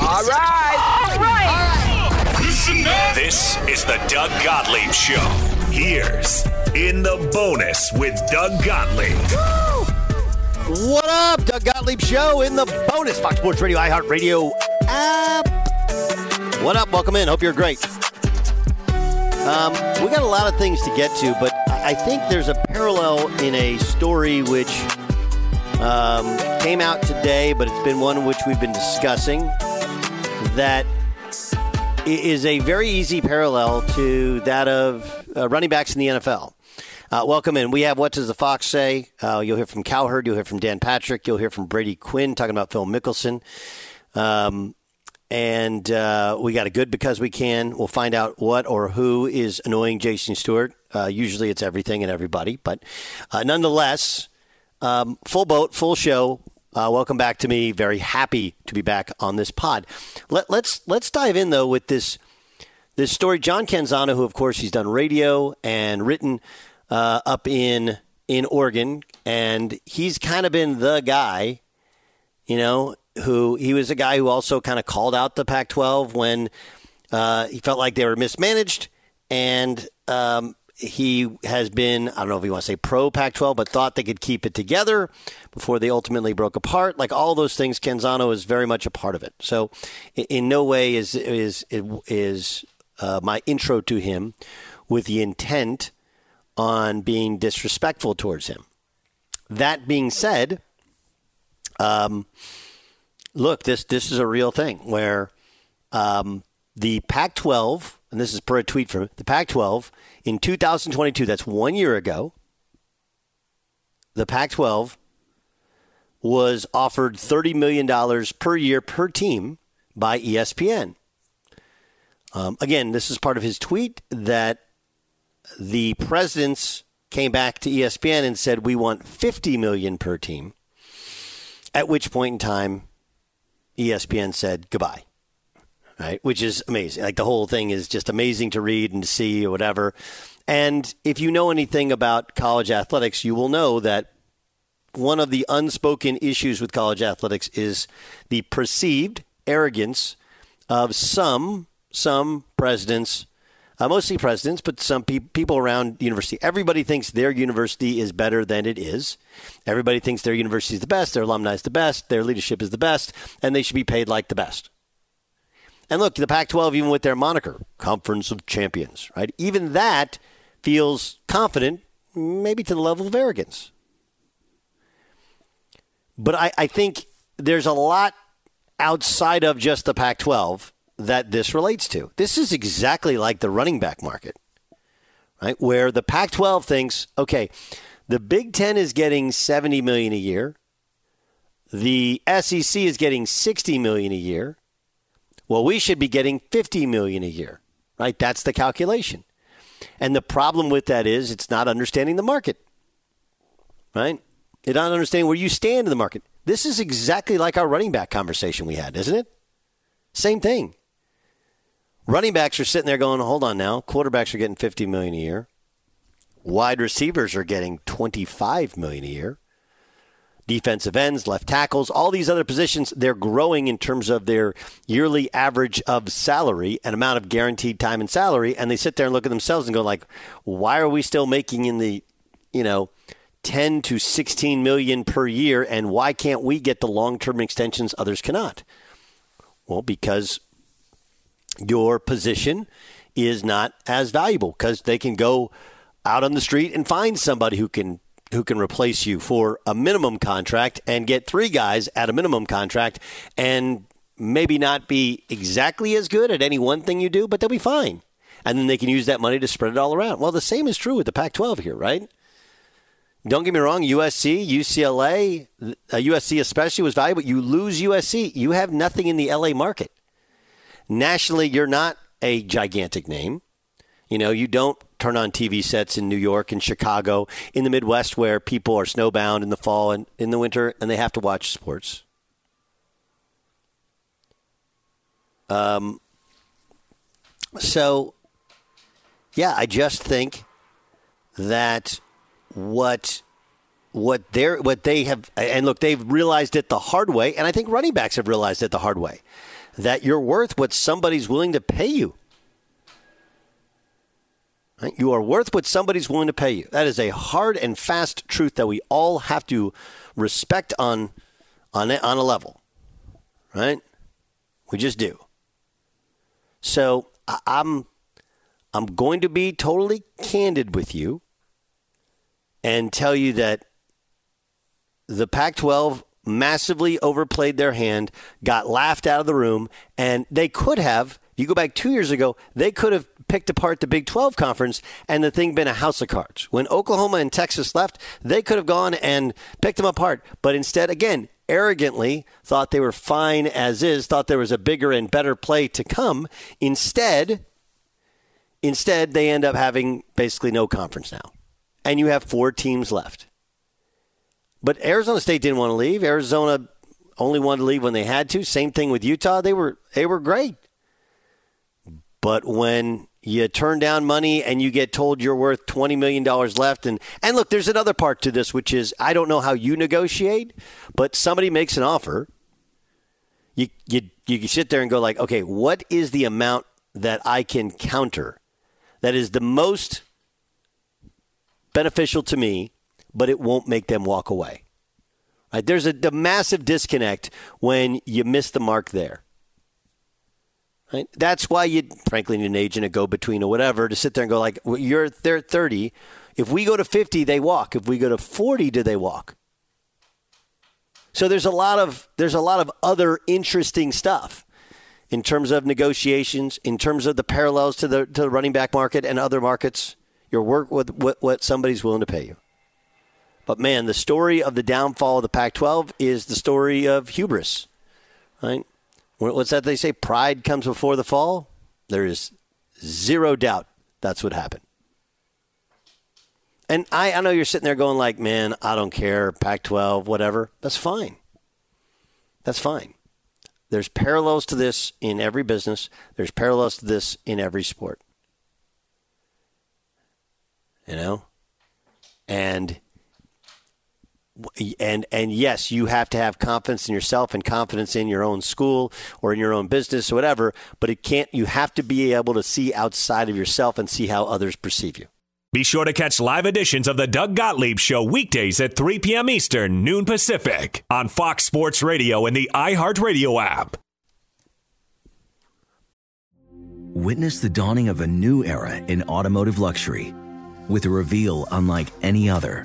All right. All right. This is the Doug Gottlieb Show. Here's In the Bonus with Doug Gottlieb. What up, Doug Gottlieb Show in the bonus Fox Sports Radio, iHeartRadio app. What up? Welcome in. Hope you're great. Um, we got a lot of things to get to, but I I think there's a parallel in a story which um, came out today, but it's been one which we've been discussing that is a very easy parallel to that of uh, running backs in the NFL. Uh, welcome in. We have what does the Fox say? Uh, you'll hear from Cowherd. You'll hear from Dan Patrick. You'll hear from Brady Quinn talking about Phil Mickelson. Um, and uh, we got a good because we can. We'll find out what or who is annoying Jason Stewart. Uh, usually it's everything and everybody, but uh, nonetheless, um, full boat, full show. Uh, welcome back to me. Very happy to be back on this pod. Let, let's let's dive in though with this this story. John Canzano, who of course he's done radio and written uh, up in in Oregon, and he's kind of been the guy, you know, who he was a guy who also kind of called out the Pac-12 when uh, he felt like they were mismanaged, and um, he has been I don't know if you want to say pro Pac-12, but thought they could keep it together before they ultimately broke apart. Like all those things, Canzano is very much a part of it. So, in, no way is is is uh, my intro to him with the intent on being disrespectful towards him. That being said, um, look, this this is a real thing where um, the Pac-12, and this is per a tweet from the Pac-12 in 2022. That's one year ago. The Pac-12 was offered $30 million per year per team by ESPN. Um, again, this is part of his tweet that the presidents came back to ESPN and said we want 50 million per team. At which point in time, ESPN said goodbye. Right, which is amazing. Like the whole thing is just amazing to read and to see or whatever. And if you know anything about college athletics, you will know that one of the unspoken issues with college athletics is the perceived arrogance of some some presidents, uh, mostly presidents, but some pe- people around university. Everybody thinks their university is better than it is. Everybody thinks their university is the best, their alumni is the best, their leadership is the best, and they should be paid like the best. And look, the Pac 12, even with their moniker, Conference of Champions, right? Even that feels confident, maybe to the level of arrogance. But I, I think there's a lot outside of just the Pac 12 that this relates to. This is exactly like the running back market, right? Where the Pac 12 thinks, okay, the Big Ten is getting 70 million a year. The SEC is getting 60 million a year. Well, we should be getting 50 million a year, right? That's the calculation. And the problem with that is it's not understanding the market, right? It's not understanding where you stand in the market. This is exactly like our running back conversation we had, isn't it? Same thing. Running backs are sitting there going, "Hold on now. Quarterbacks are getting 50 million a year. Wide receivers are getting 25 million a year. Defensive ends, left tackles, all these other positions, they're growing in terms of their yearly average of salary and amount of guaranteed time and salary, and they sit there and look at themselves and go like, "Why are we still making in the, you know, 10 to 16 million per year and why can't we get the long-term extensions others cannot?" Well, because your position is not as valuable because they can go out on the street and find somebody who can who can replace you for a minimum contract and get three guys at a minimum contract and maybe not be exactly as good at any one thing you do, but they'll be fine. And then they can use that money to spread it all around. Well, the same is true with the Pac 12 here, right? Don't get me wrong, USC, UCLA, uh, USC especially was valuable. You lose USC, you have nothing in the LA market. Nationally, you're not a gigantic name. You know, you don't turn on TV sets in New York and Chicago, in the Midwest where people are snowbound in the fall and in the winter and they have to watch sports. Um, so, yeah, I just think that what what they what they have and look they've realized it the hard way and I think running backs have realized it the hard way that you're worth what somebody's willing to pay you. You are worth what somebody's willing to pay you. That is a hard and fast truth that we all have to respect on on a, on a level. Right? We just do. So I'm I'm going to be totally candid with you and tell you that the Pac 12 massively overplayed their hand, got laughed out of the room, and they could have, you go back two years ago, they could have picked apart the Big 12 conference and the thing been a house of cards. When Oklahoma and Texas left, they could have gone and picked them apart. But instead, again, arrogantly thought they were fine as is, thought there was a bigger and better play to come. Instead, instead they end up having basically no conference now. And you have four teams left. But Arizona State didn't want to leave. Arizona only wanted to leave when they had to. Same thing with Utah. They were they were great. But when you turn down money and you get told you're worth $20 million left and and look there's another part to this which is i don't know how you negotiate but somebody makes an offer you you you sit there and go like okay what is the amount that i can counter that is the most beneficial to me but it won't make them walk away. Right? There's a, a massive disconnect when you miss the mark there. Right? That's why you, frankly, need an agent, a go between, or whatever, to sit there and go like, well, "You're they're 30. If we go to 50, they walk. If we go to 40, do they walk?" So there's a lot of there's a lot of other interesting stuff in terms of negotiations, in terms of the parallels to the to the running back market and other markets. Your work with what, what somebody's willing to pay you. But man, the story of the downfall of the Pac 12 is the story of hubris. Right? What's that they say? Pride comes before the fall? There is zero doubt that's what happened. And I, I know you're sitting there going like, man, I don't care, Pac 12, whatever. That's fine. That's fine. There's parallels to this in every business. There's parallels to this in every sport. You know? And and and yes, you have to have confidence in yourself and confidence in your own school or in your own business or whatever. But it can't. You have to be able to see outside of yourself and see how others perceive you. Be sure to catch live editions of the Doug Gottlieb Show weekdays at 3 p.m. Eastern, noon Pacific, on Fox Sports Radio and the iHeartRadio app. Witness the dawning of a new era in automotive luxury with a reveal unlike any other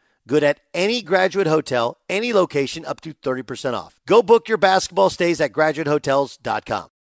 Good at any graduate hotel, any location, up to 30% off. Go book your basketball stays at graduatehotels.com.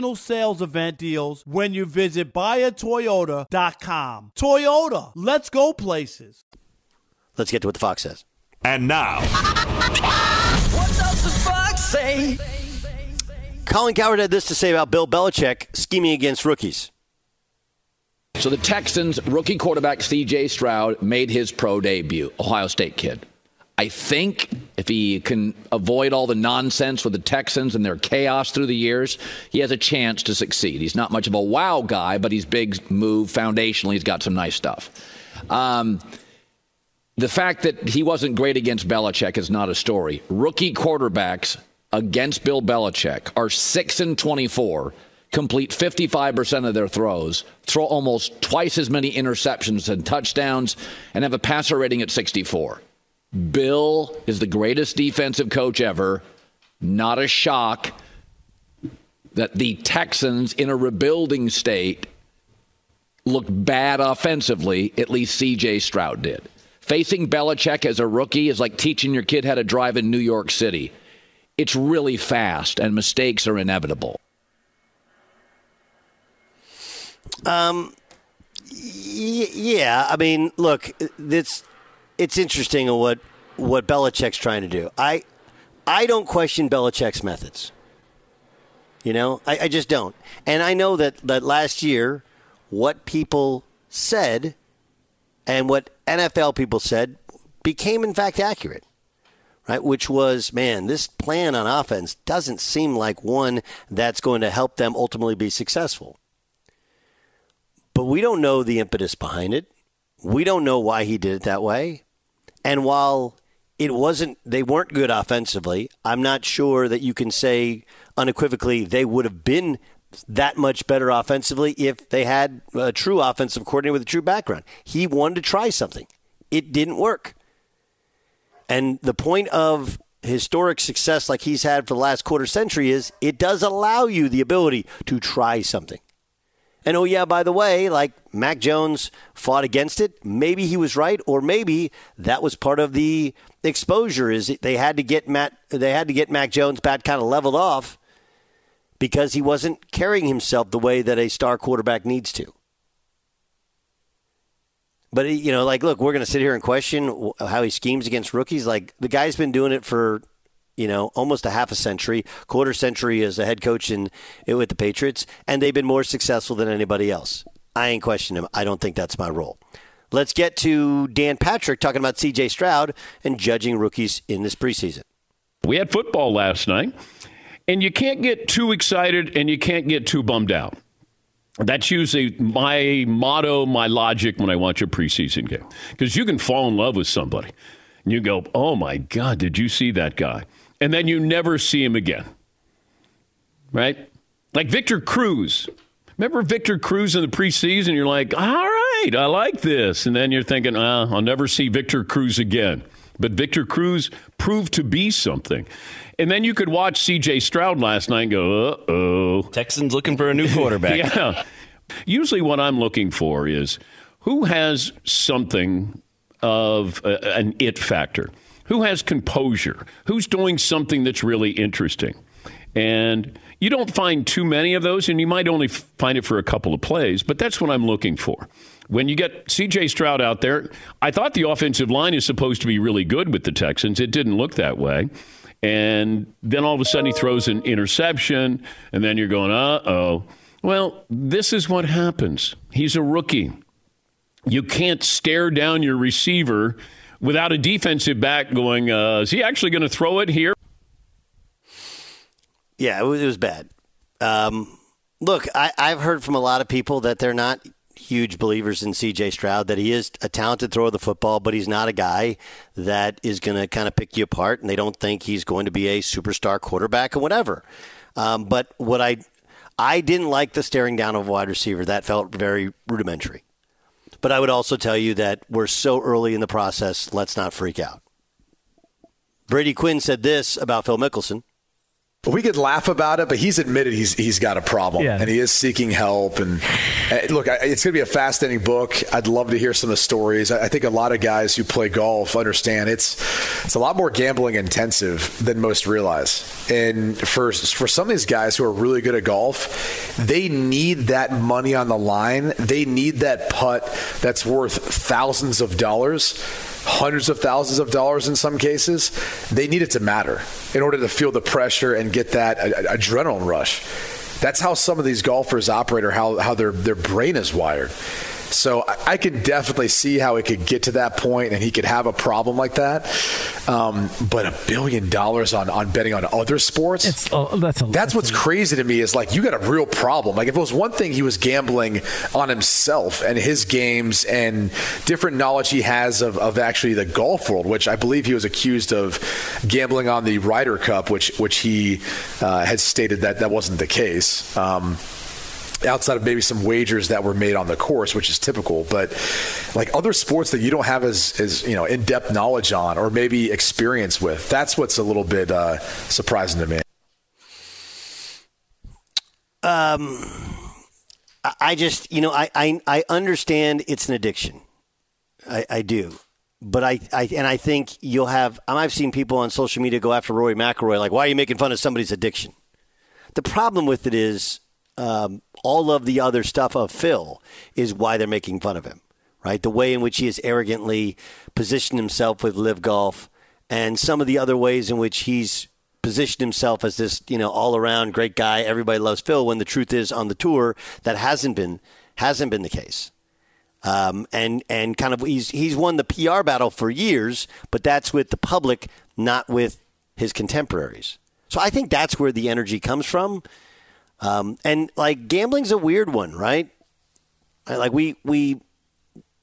national sales event deals when you visit buyatoyota.com. Toyota, let's go places. Let's get to what the Fox says. And now. what does the Fox say? Colin Cowherd had this to say about Bill Belichick scheming against rookies. So the Texans rookie quarterback CJ Stroud made his pro debut, Ohio State kid. I think if he can avoid all the nonsense with the Texans and their chaos through the years, he has a chance to succeed. He's not much of a wow guy, but he's big move foundationally. He's got some nice stuff. Um, the fact that he wasn't great against Belichick is not a story. Rookie quarterbacks against Bill Belichick are 6 and 24, complete 55% of their throws, throw almost twice as many interceptions and touchdowns, and have a passer rating at 64. Bill is the greatest defensive coach ever. Not a shock that the Texans, in a rebuilding state, look bad offensively. At least CJ Stroud did. Facing Belichick as a rookie is like teaching your kid how to drive in New York City. It's really fast, and mistakes are inevitable. Um, yeah, I mean, look, it's it's interesting what what Belichick's trying to do. I I don't question Belichick's methods. You know, I, I just don't. And I know that, that last year, what people said and what NFL people said became, in fact, accurate. Right? Which was, man, this plan on offense doesn't seem like one that's going to help them ultimately be successful. But we don't know the impetus behind it. We don't know why he did it that way. And while it wasn't they weren't good offensively. I'm not sure that you can say unequivocally they would have been that much better offensively if they had a true offensive coordinator with a true background. He wanted to try something. It didn't work. And the point of historic success like he's had for the last quarter century is it does allow you the ability to try something. And oh, yeah, by the way, like Mac Jones fought against it. Maybe he was right, or maybe that was part of the exposure. Is they had to get Matt, they had to get Mac Jones back kind of leveled off because he wasn't carrying himself the way that a star quarterback needs to. But you know, like, look, we're going to sit here and question how he schemes against rookies. Like the guy's been doing it for you know, almost a half a century, quarter century as a head coach in with the Patriots, and they've been more successful than anybody else. I ain't questioning him. I don't think that's my role. Let's get to Dan Patrick talking about C.J. Stroud and judging rookies in this preseason. We had football last night, and you can't get too excited and you can't get too bummed out. That's usually my motto, my logic when I watch a preseason game. Because you can fall in love with somebody and you go, oh my God, did you see that guy? And then you never see him again. Right? Like Victor Cruz. Remember Victor Cruz in the preseason? You're like, all right, I like this. And then you're thinking, uh, I'll never see Victor Cruz again. But Victor Cruz proved to be something. And then you could watch CJ Stroud last night and go, uh oh. Texans looking for a new quarterback. yeah. Usually, what I'm looking for is who has something of a, an it factor who has composure, who's doing something that's really interesting. And you don't find too many of those, and you might only find it for a couple of plays, but that's what I'm looking for. When you get CJ Stroud out there, I thought the offensive line is supposed to be really good with the Texans. It didn't look that way. And then all of a sudden he throws an interception, and then you're going, uh oh. Well, this is what happens. He's a rookie. You can't stare down your receiver without a defensive back going, uh, is he actually going to throw it here? Yeah, it was, it was bad. Um, look, I, I've heard from a lot of people that they're not huge believers in CJ Stroud, that he is a talented thrower of the football, but he's not a guy that is going to kind of pick you apart, and they don't think he's going to be a superstar quarterback or whatever. Um, but what I I didn't like the staring down of a wide receiver. That felt very rudimentary. But I would also tell you that we're so early in the process, let's not freak out. Brady Quinn said this about Phil Mickelson. We could laugh about it, but he's admitted he's he's got a problem, yeah. and he is seeking help. And, and look, it's going to be a fascinating book. I'd love to hear some of the stories. I think a lot of guys who play golf understand it's it's a lot more gambling intensive than most realize. And for for some of these guys who are really good at golf, they need that money on the line. They need that putt that's worth thousands of dollars hundreds of thousands of dollars in some cases, they need it to matter in order to feel the pressure and get that adrenaline rush. That's how some of these golfers operate or how, how their, their brain is wired. So I, I can definitely see how it could get to that point and he could have a problem like that. Um, but a billion dollars on, on betting on other sports, it's, oh, that's, a, that's what's crazy to me is like you got a real problem. Like if it was one thing he was gambling on himself and his games and different knowledge he has of, of actually the golf world, which I believe he was accused of gambling on the Ryder Cup, which which he uh, had stated that that wasn't the case. Um, outside of maybe some wagers that were made on the course, which is typical, but like other sports that you don't have as, as you know in depth knowledge on or maybe experience with, that's what's a little bit uh, surprising to me. Um, I just you know I I, I understand it's an addiction, I, I do. But I, I and I think you'll have. I've seen people on social media go after Rory McIlroy, like, "Why are you making fun of somebody's addiction?" The problem with it is um, all of the other stuff of Phil is why they're making fun of him, right? The way in which he has arrogantly positioned himself with LIV Golf, and some of the other ways in which he's positioned himself as this, you know, all-around great guy. Everybody loves Phil. When the truth is, on the tour, that hasn't been hasn't been the case. Um, and and kind of he's he's won the PR battle for years, but that's with the public, not with his contemporaries. So I think that's where the energy comes from. Um, and like gambling's a weird one, right? Like we we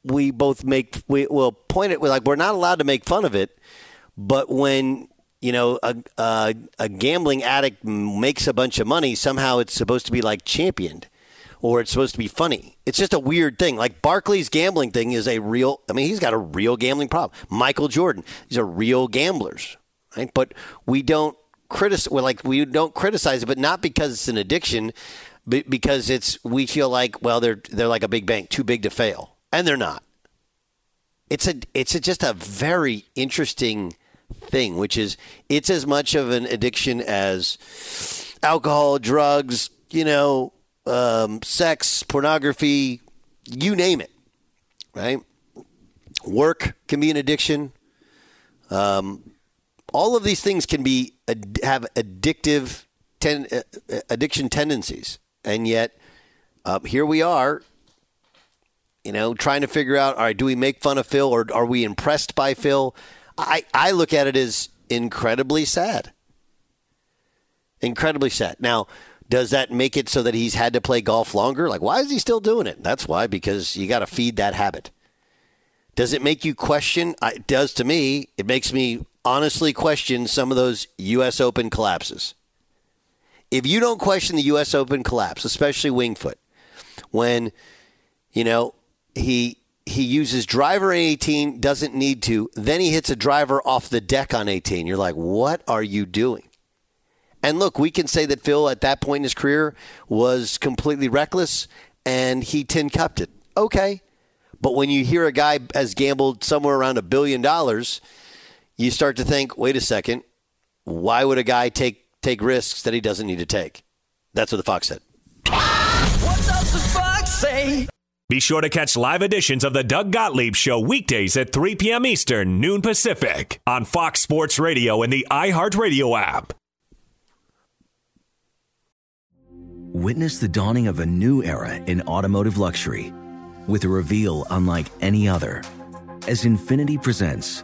we both make we will point it like we're not allowed to make fun of it, but when you know a, a a gambling addict makes a bunch of money, somehow it's supposed to be like championed or it's supposed to be funny. It's just a weird thing. Like Barkley's gambling thing is a real. I mean, he's got a real gambling problem. Michael Jordan, these are real gamblers, right? But we don't criticize. Well, like we don't criticize it, but not because it's an addiction, but because it's we feel like well they're they're like a big bank, too big to fail, and they're not. It's a it's a, just a very interesting thing, which is it's as much of an addiction as alcohol, drugs, you know, um, sex, pornography, you name it, right? Work can be an addiction. Um, all of these things can be have addictive ten, uh, addiction tendencies, and yet uh, here we are. You know, trying to figure out: All right, do we make fun of Phil, or are we impressed by Phil? I I look at it as incredibly sad. Incredibly sad. Now, does that make it so that he's had to play golf longer? Like, why is he still doing it? That's why, because you got to feed that habit. Does it make you question? It does to me. It makes me honestly question some of those U.S. Open collapses. If you don't question the U.S. Open collapse, especially Winged Foot, when, you know, he he uses driver 18, doesn't need to, then he hits a driver off the deck on 18. You're like, what are you doing? And look, we can say that Phil at that point in his career was completely reckless and he tin cupped it. Okay. But when you hear a guy has gambled somewhere around a billion dollars, you start to think, wait a second, why would a guy take take risks that he doesn't need to take? That's what the Fox said. What does the Fox say? Be sure to catch live editions of the Doug Gottlieb Show weekdays at 3 p.m. Eastern, noon Pacific, on Fox Sports Radio and the iHeartRadio app. Witness the dawning of a new era in automotive luxury with a reveal unlike any other as Infiniti presents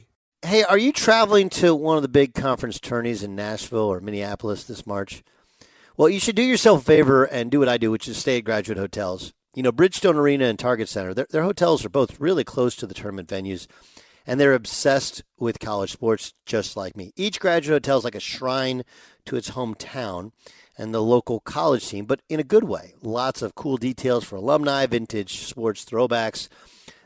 Hey, are you traveling to one of the big conference tourneys in Nashville or Minneapolis this March? Well, you should do yourself a favor and do what I do, which is stay at graduate hotels. You know, Bridgestone Arena and Target Center, their, their hotels are both really close to the tournament venues, and they're obsessed with college sports just like me. Each graduate hotel is like a shrine to its hometown and the local college team, but in a good way. Lots of cool details for alumni, vintage sports throwbacks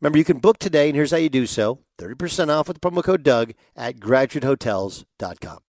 Remember, you can book today, and here's how you do so 30% off with the promo code Doug at graduatehotels.com.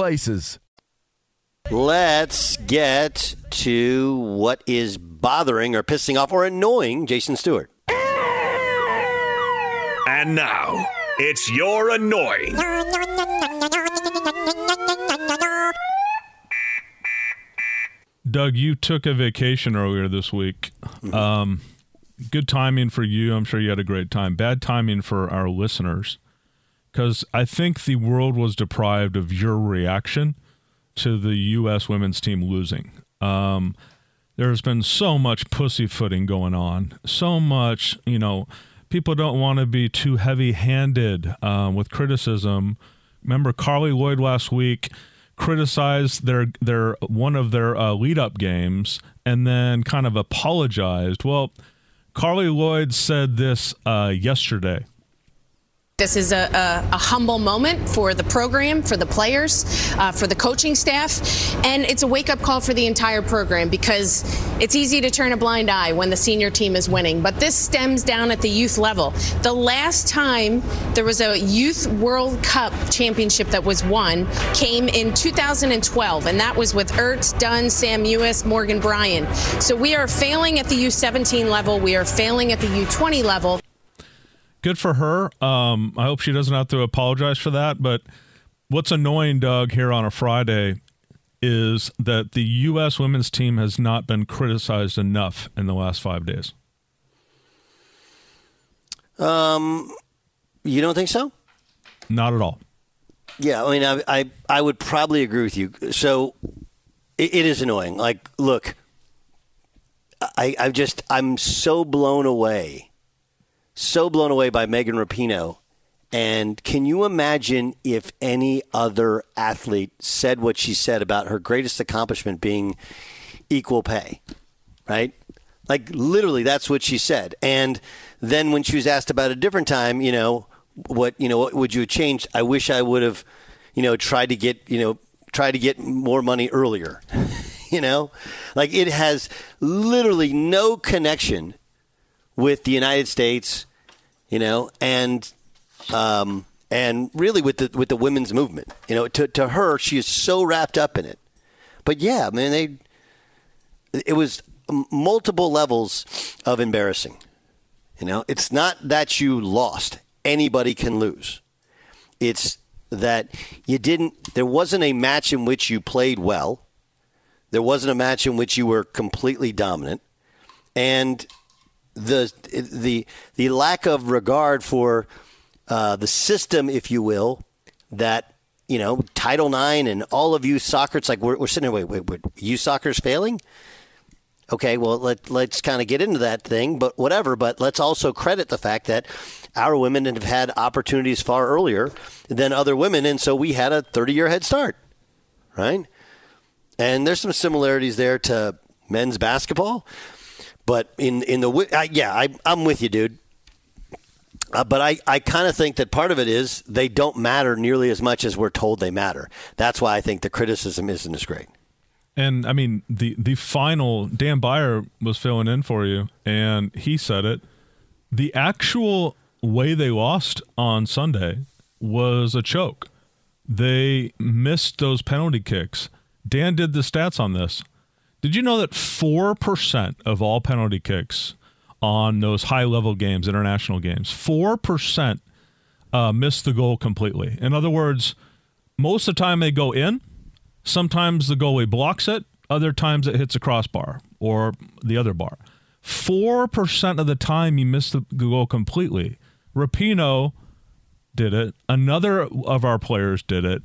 places. Let's get to what is bothering or pissing off or annoying Jason Stewart. And now, it's your annoying. Doug, you took a vacation earlier this week. Mm-hmm. Um, good timing for you. I'm sure you had a great time. Bad timing for our listeners because I think the world was deprived of your reaction to the U.S. women's team losing. Um, there's been so much pussyfooting going on, so much, you know, people don't want to be too heavy handed um, with criticism. Remember, Carli Lloyd last week criticized their their one of their uh, lead up games and then kind of apologized. Well, Carli Lloyd said this uh, yesterday this is a, a, a, humble moment for the program, for the players, uh, for the coaching staff, and it's a wake up call for the entire program because it's easy to turn a blind eye when the senior team is winning. But this stems down at the youth level. The last time there was a Youth World Cup championship that was won came in 2012, and that was with Ertz, Dunn, Sam Mewis, Morgan Brian. So we are failing at the U17 level, we are failing at the U20 level good for her. Um, I hope she doesn't have to apologize for that. But what's annoying, Doug, here on a Friday is that the U.S. women's team has not been criticized enough in the last five days. Um, you don't think so? Not at all. Yeah, I mean, I I, I would probably agree with you. So it, it is annoying. Like, look, I, I just I'm so blown away, so blown away by Megan Rapinoe. And can you imagine if any other athlete said what she said about her greatest accomplishment being equal pay, right? Like literally, that's what she said. And then when she was asked about a different time, you know, what you know, what would you have changed? I wish I would have, you know, tried to get you know, try to get more money earlier. you know, like it has literally no connection with the United States, you know, and um, and really with the with the women's movement. You know, to to her, she is so wrapped up in it. But yeah, I mean, they it was multiple levels of embarrassing. You know, it's not that you lost. Anybody can lose. It's that you didn't. There wasn't a match in which you played well. There wasn't a match in which you were completely dominant, and the the the lack of regard for uh, the system, if you will, that you know Title IX and all of you soccer. It's like we're, we're sitting there. Wait, wait, wait. You soccer's failing. Okay, well let let's kind of get into that thing, but whatever. But let's also credit the fact that our women have had opportunities far earlier than other women, and so we had a 30 year head start, right? And there's some similarities there to men's basketball, but in in the uh, yeah, I, I'm with you, dude. Uh, but I, I kind of think that part of it is they don't matter nearly as much as we're told they matter. That's why I think the criticism isn't as great. And I mean, the the final Dan Beyer was filling in for you, and he said it. The actual way they lost on Sunday was a choke. They missed those penalty kicks. Dan did the stats on this. Did you know that 4% of all penalty kicks on those high level games, international games, 4% uh, miss the goal completely? In other words, most of the time they go in, Sometimes the goalie blocks it, other times it hits a crossbar or the other bar. 4% of the time you miss the goal completely. Rapinoe did it. Another of our players did it.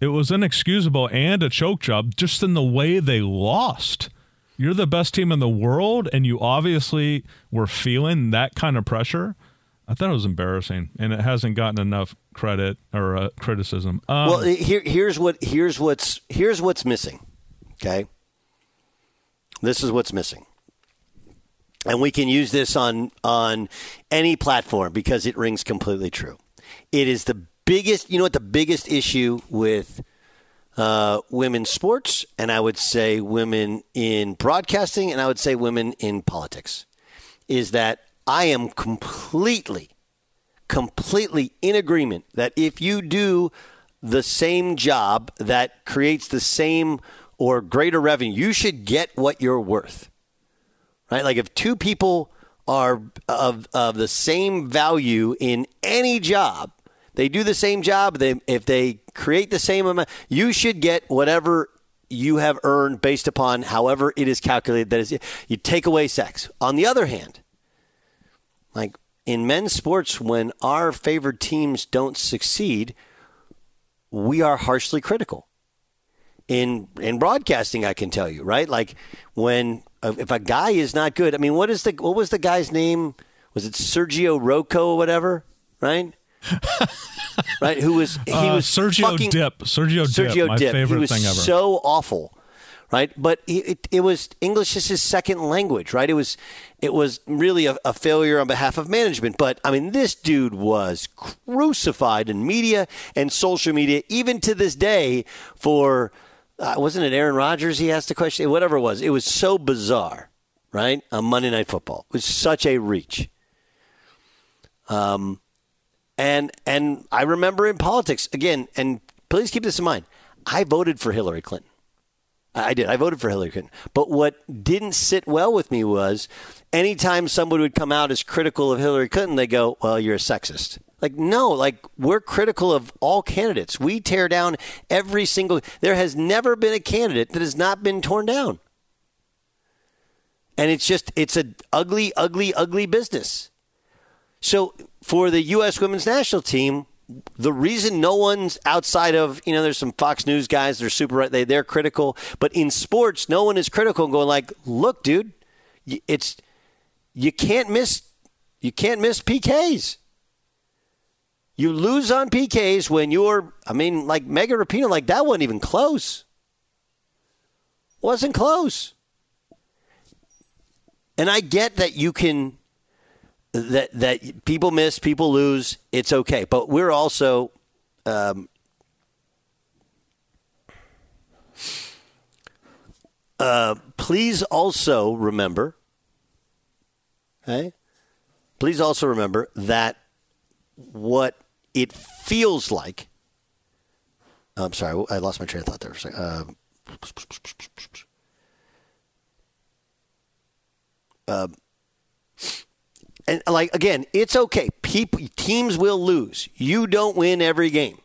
It was inexcusable and a choke job just in the way they lost. You're the best team in the world, and you obviously were feeling that kind of pressure. I thought it was embarrassing, and it hasn't gotten enough credit or uh, criticism. Um, well, here, here's what here's what's here's what's missing. Okay, this is what's missing, and we can use this on on any platform because it rings completely true. It is the biggest. You know what the biggest issue with uh, women's sports, and I would say women in broadcasting, and I would say women in politics, is that I am completely, completely in agreement that if you do the same job that creates the same or greater revenue, you should get what you're worth. Right? Like if two people are of, of the same value in any job, they do the same job, they, if they create the same amount, you should get whatever you have earned based upon however it is calculated. That is, you take away sex. On the other hand, like in men's sports, when our favored teams don't succeed, we are harshly critical. In in broadcasting, I can tell you, right? Like when if a guy is not good, I mean, what is the what was the guy's name? Was it Sergio Rocco or whatever? Right? right? Who was he uh, was Sergio fucking, Dipp? Sergio, Sergio Dipp, my Dip. favorite he was thing ever. So awful right? But it, it, was English is his second language, right? It was it was really a, a, failure on behalf of management. But I mean, this dude was crucified in media and social media, even to this day. For uh, wasn't it Aaron Rodgers? He asked the question, whatever it was. It was so bizarre, right? On Monday Night Football, it was such a reach. Um, and and I remember in politics again, and please keep this in mind. I voted for Hillary Clinton. I did. I voted for Hillary Clinton. But what didn't sit well with me was anytime somebody would come out as critical of Hillary Clinton, they go, well, you're a sexist. Like, no, like, we're critical of all candidates. We tear down every single. There has never been a candidate that has not been torn down. And it's just, it's an ugly, ugly, ugly business. So for the U.S. women's national team, the reason no one's outside of you know there's some Fox News guys they're super they they're critical, but in sports no one is critical and going like, look, dude, it's you can't miss you can't miss PKs. You lose on PKs when you're I mean like Megan Rapinoe like that wasn't even close. Wasn't close. And I get that you can that that people miss, people lose. It's okay, but we're also um, uh, please also remember. Okay, please also remember that what it feels like. I'm sorry, I lost my train of thought there. Uh, uh, and like again, it's okay. People, teams will lose. You don't win every game.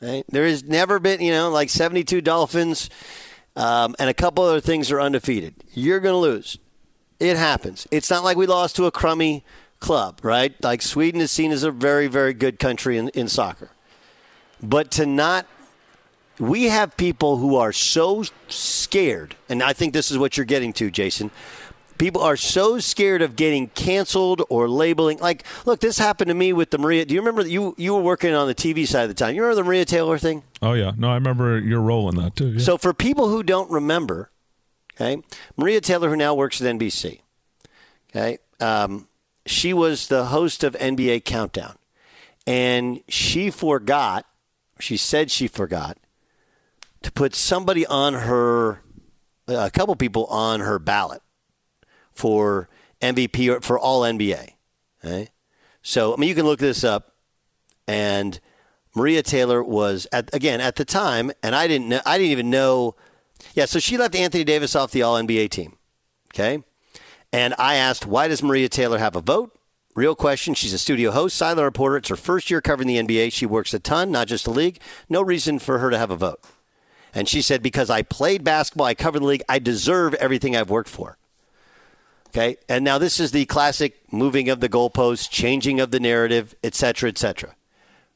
Right? There has never been, you know, like 72 Dolphins um, and a couple other things are undefeated. You're going to lose. It happens. It's not like we lost to a crummy club, right? Like Sweden is seen as a very, very good country in, in soccer. But to not, we have people who are so scared, and I think this is what you're getting to, Jason people are so scared of getting canceled or labeling. Like, look, this happened to me with the Maria. Do you remember that you you were working on the TV side of the time? You remember the Maria Taylor thing? Oh yeah, no, I remember your role in that too. Yeah. So for people who don't remember, okay, Maria Taylor, who now works at NBC, okay, um, she was the host of NBA Countdown, and she forgot. She said she forgot to put somebody on her, a couple people on her ballot for MVP or for all NBA. Okay? So, I mean, you can look this up. And Maria Taylor was at again at the time, and I didn't know, I didn't even know. Yeah, so she left Anthony Davis off the All NBA team. Okay, and I asked, why does Maria Taylor have a vote? Real question. She's a studio host, sideline reporter. It's her first year covering the NBA. She works a ton, not just the league. No reason for her to have a vote. And she said, because I played basketball, I covered the league, I deserve everything I've worked for. Okay, and now this is the classic moving of the goalposts, changing of the narrative, et cetera, et cetera.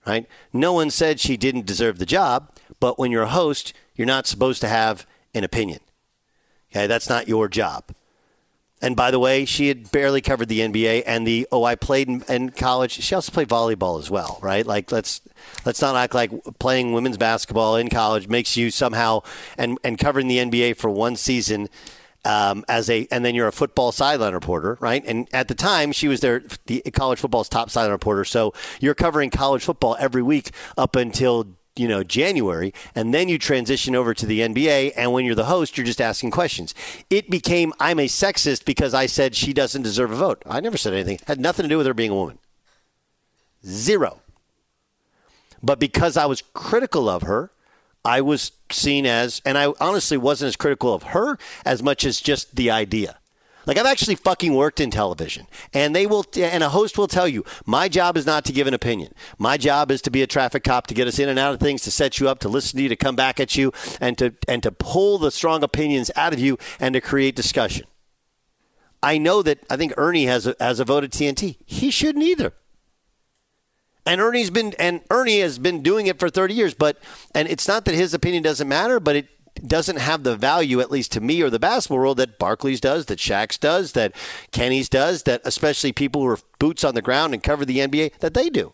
Right? No one said she didn't deserve the job, but when you're a host, you're not supposed to have an opinion. Okay, that's not your job. And by the way, she had barely covered the NBA and the oh, I played in, in, college. She also played volleyball as well, right? Like let's let's not act like playing women's basketball in college makes you somehow and and covering the NBA for one season um, as a, and then you're a football sideline reporter, right? And at the time, she was there, the college football's top sideline reporter. So you're covering college football every week up until you know January, and then you transition over to the NBA. And when you're the host, you're just asking questions. It became I'm a sexist because I said she doesn't deserve a vote. I never said anything. Had nothing to do with her being a woman. Zero. But because I was critical of her, I was seen as, and I honestly wasn't as critical of her as much as just the idea. Like I've actually fucking worked in television, and they will, and a host will tell you, my job is not to give an opinion. My job is to be a traffic cop, to get us in and out of things, to set you up, to listen to you, to come back at you, and to and to pull the strong opinions out of you, and to create discussion. I know that I think Ernie has a, has a vote at TNT. He shouldn't either. And Ernie's been and Ernie has been doing it for 30 years, but and it's not that his opinion doesn't matter, but it doesn't have the value, at least to me or the basketball world, that Barkley's does, that Shaq's does, that Kenny's does, that especially people who are boots on the ground and cover the NBA, that they do.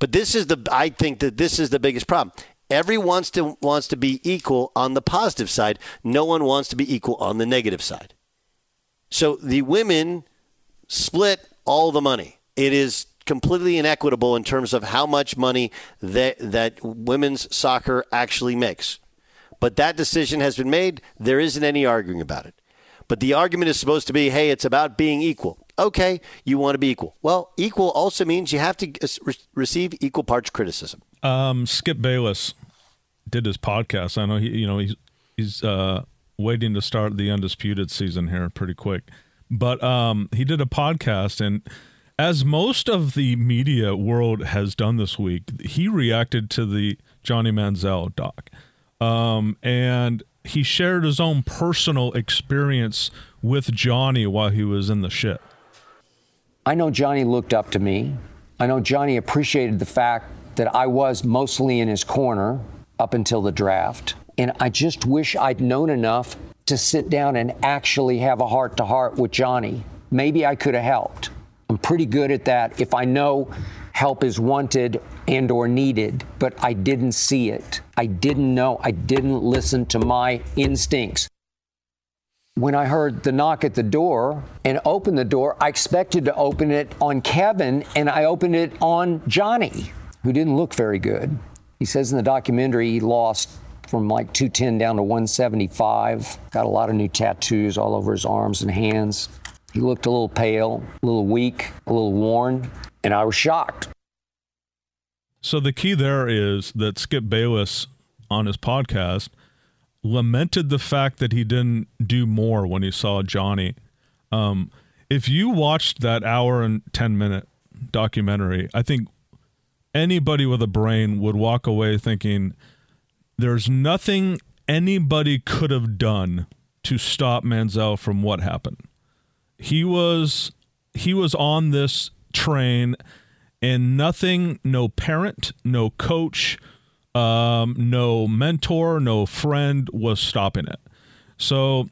But this is the I think that this is the biggest problem. Everyone wants to wants to be equal on the positive side. No one wants to be equal on the negative side. So the women split all the money. It is completely inequitable in terms of how much money that that women's soccer actually makes. But that decision has been made. There isn't any arguing about it. But the argument is supposed to be, hey, it's about being equal. Okay, you want to be equal. Well, equal also means you have to receive equal parts criticism. Um, Skip Bayless did his podcast. I know he, you know, he's he's uh, waiting to start the undisputed season here pretty quick. But um, he did a podcast and as most of the media world has done this week, he reacted to the Johnny Manziel doc. Um, and he shared his own personal experience with Johnny while he was in the shit. I know Johnny looked up to me. I know Johnny appreciated the fact that I was mostly in his corner up until the draft. And I just wish I'd known enough to sit down and actually have a heart to heart with Johnny. Maybe I could have helped. I'm pretty good at that if I know help is wanted and or needed, but I didn't see it. I didn't know. I didn't listen to my instincts. When I heard the knock at the door and opened the door, I expected to open it on Kevin and I opened it on Johnny, who didn't look very good. He says in the documentary he lost from like 210 down to 175. Got a lot of new tattoos all over his arms and hands. He looked a little pale, a little weak, a little worn, and I was shocked. So the key there is that Skip Bayless on his podcast lamented the fact that he didn't do more when he saw Johnny. Um, if you watched that hour and 10 minute documentary, I think anybody with a brain would walk away thinking there's nothing anybody could have done to stop Manziel from what happened. He was he was on this train and nothing no parent, no coach, um, no mentor, no friend was stopping it. So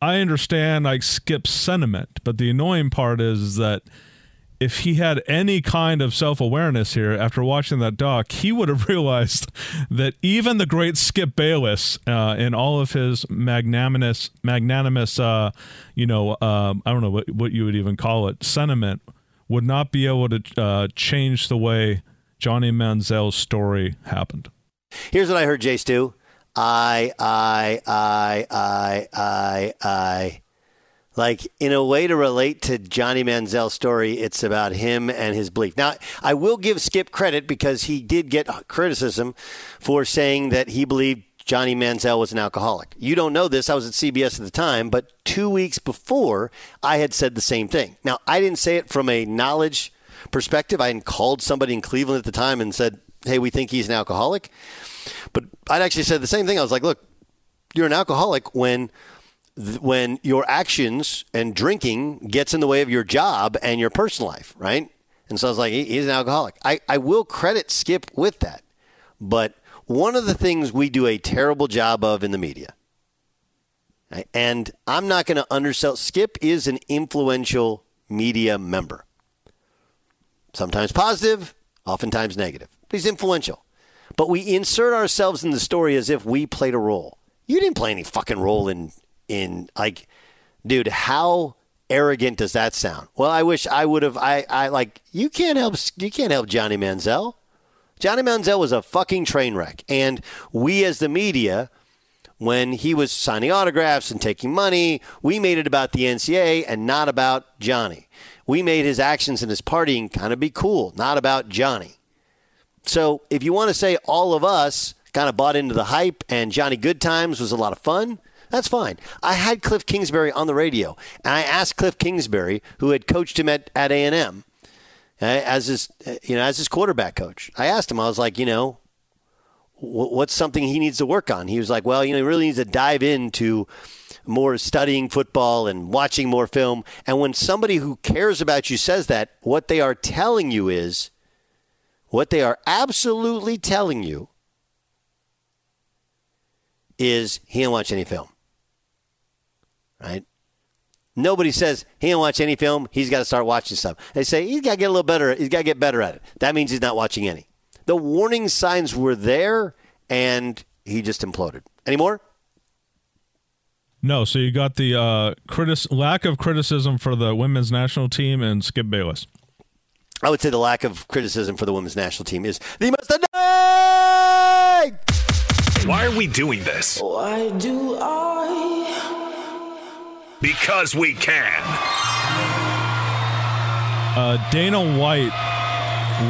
I understand I skip sentiment, but the annoying part is that if he had any kind of self awareness here after watching that doc, he would have realized that even the great Skip Bayless, uh, in all of his magnanimous, magnanimous, uh, you know, um, I don't know what, what you would even call it, sentiment, would not be able to uh, change the way Johnny Manziel's story happened. Here's what I heard Jace do. I, I, I, I, I, I. Like, in a way to relate to Johnny Manziel's story, it's about him and his belief. Now, I will give Skip credit because he did get criticism for saying that he believed Johnny Manziel was an alcoholic. You don't know this. I was at CBS at the time, but two weeks before, I had said the same thing. Now, I didn't say it from a knowledge perspective. I hadn't called somebody in Cleveland at the time and said, hey, we think he's an alcoholic. But I'd actually said the same thing. I was like, look, you're an alcoholic when when your actions and drinking gets in the way of your job and your personal life, right? And so I was like, he's an alcoholic. I, I will credit Skip with that. But one of the things we do a terrible job of in the media, right? and I'm not going to undersell, Skip is an influential media member. Sometimes positive, oftentimes negative. But he's influential. But we insert ourselves in the story as if we played a role. You didn't play any fucking role in in like dude, how arrogant does that sound? Well, I wish I would have I I like you can't help you can't help Johnny Manziel. Johnny Manziel was a fucking train wreck. And we as the media when he was signing autographs and taking money, we made it about the NCAA and not about Johnny. We made his actions and his partying kind of be cool, not about Johnny. So if you want to say all of us kind of bought into the hype and Johnny Good Times was a lot of fun, that's fine. I had Cliff Kingsbury on the radio, and I asked Cliff Kingsbury, who had coached him at, at A&M, eh, as his eh, you know as his quarterback coach. I asked him, I was like, you know, what's something he needs to work on? He was like, well, you know, he really needs to dive into more studying football and watching more film. And when somebody who cares about you says that, what they are telling you is what they are absolutely telling you is he didn't watch any film. Right? Nobody says he didn't watch any film. He's got to start watching some. They say he's got to get a little better. He's got to get better at it. That means he's not watching any. The warning signs were there, and he just imploded. Any more? No. So you got the uh, critis- lack of criticism for the women's national team and Skip Bayless. I would say the lack of criticism for the women's national team is the most annoying. Why are we doing this? Why do I? Because we can. Uh, Dana White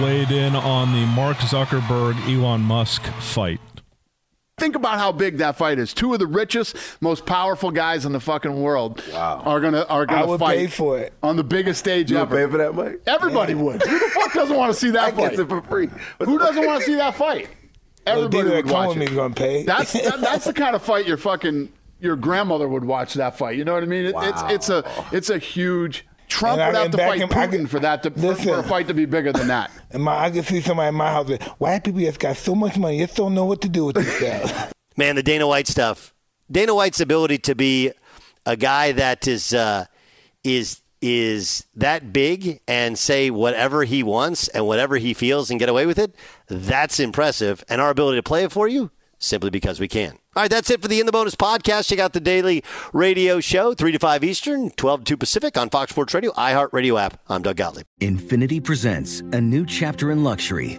weighed in on the Mark Zuckerberg Elon Musk fight. Think about how big that fight is. Two of the richest, most powerful guys in the fucking world wow. are gonna are gonna I would fight pay for it on the biggest stage you ever. Would pay for that, Mike? Everybody yeah. would. Who the fuck doesn't want to see that I fight? Gets it for free. Who doesn't want to see that fight? Everybody well, would watch me it. Gonna pay. That's that, that's the kind of fight you're fucking your grandmother would watch. That fight. You know what I mean? It, wow. It's it's a it's a huge. Trump And I- would have to fight in- Putin I can- for that to for- listen. for a fight to be bigger than that. And my, I can see somebody in my house. Like, White people just got so much money, just don't know what to do with themselves. Man, the Dana White stuff. Dana White's ability to be a guy that is uh, is is that big and say whatever he wants and whatever he feels and get away with it, that's impressive. And our ability to play it for you, simply because we can. All right, that's it for the In the Bonus podcast. Check out the daily radio show, 3 to 5 Eastern, 12 to 2 Pacific on Fox Sports Radio, iHeartRadio app. I'm Doug Gottlieb. Infiniti presents a new chapter in luxury,